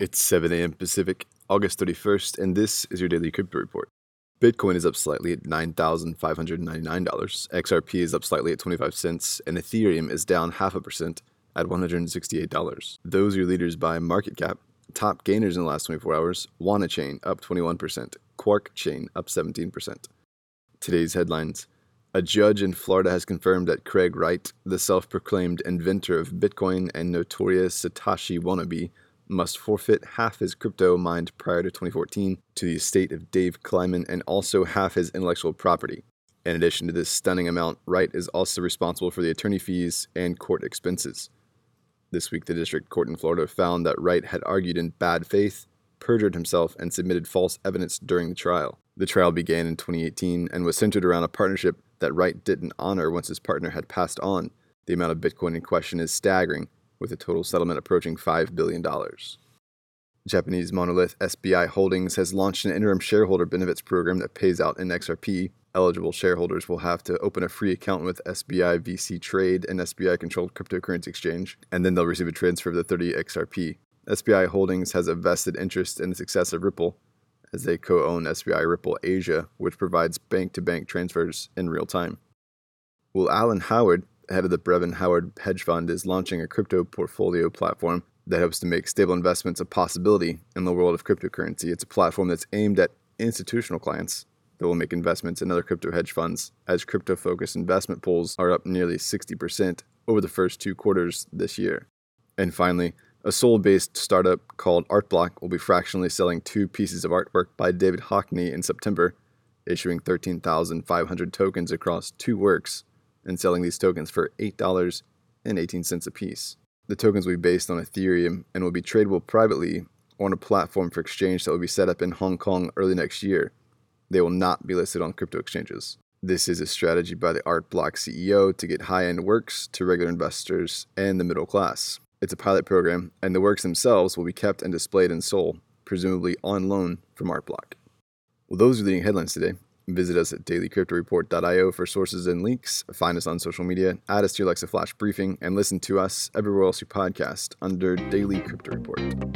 It's 7 a.m. Pacific, August 31st, and this is your daily crypto report. Bitcoin is up slightly at $9,599, XRP is up slightly at 25 cents, and Ethereum is down half a percent at $168. Those are your leaders by market cap. Top gainers in the last 24 hours Wanachain up 21%, Quarkchain up 17%. Today's headlines A judge in Florida has confirmed that Craig Wright, the self proclaimed inventor of Bitcoin and notorious Satoshi wannabe, must forfeit half his crypto mined prior to 2014 to the estate of Dave Kleiman and also half his intellectual property. In addition to this stunning amount, Wright is also responsible for the attorney fees and court expenses. This week, the district court in Florida found that Wright had argued in bad faith, perjured himself, and submitted false evidence during the trial. The trial began in 2018 and was centered around a partnership that Wright didn't honor once his partner had passed on. The amount of Bitcoin in question is staggering, with a total settlement approaching $5 billion. Japanese monolith SBI Holdings has launched an interim shareholder benefits program that pays out in XRP. Eligible shareholders will have to open a free account with SBI VC Trade, an SBI controlled cryptocurrency exchange, and then they'll receive a transfer of the 30 XRP. SBI Holdings has a vested interest in the success of Ripple, as they co own SBI Ripple Asia, which provides bank to bank transfers in real time. Will Alan Howard, head of the Brevan Howard hedge fund, is launching a crypto portfolio platform that hopes to make stable investments a possibility in the world of cryptocurrency. It's a platform that's aimed at institutional clients that will make investments in other crypto hedge funds, as crypto focused investment pools are up nearly 60% over the first two quarters this year. And finally, a Seoul based startup called Artbloc will be fractionally selling two pieces of artwork by David Hockney in September, issuing 13,500 tokens across two works and selling these tokens for $8.18 a piece. The tokens will be based on Ethereum and will be tradable privately on a platform for exchange that will be set up in Hong Kong early next year. They will not be listed on crypto exchanges. This is a strategy by the Artbloc CEO to get high end works to regular investors and the middle class. It's a pilot program, and the works themselves will be kept and displayed in Seoul, presumably on loan from Artbloc. Well, those are the headlines today. Visit us at dailycryptoreport.io for sources and links. Find us on social media, add us to your Alexa Flash briefing, and listen to us everywhere else you podcast under Daily Crypto Report.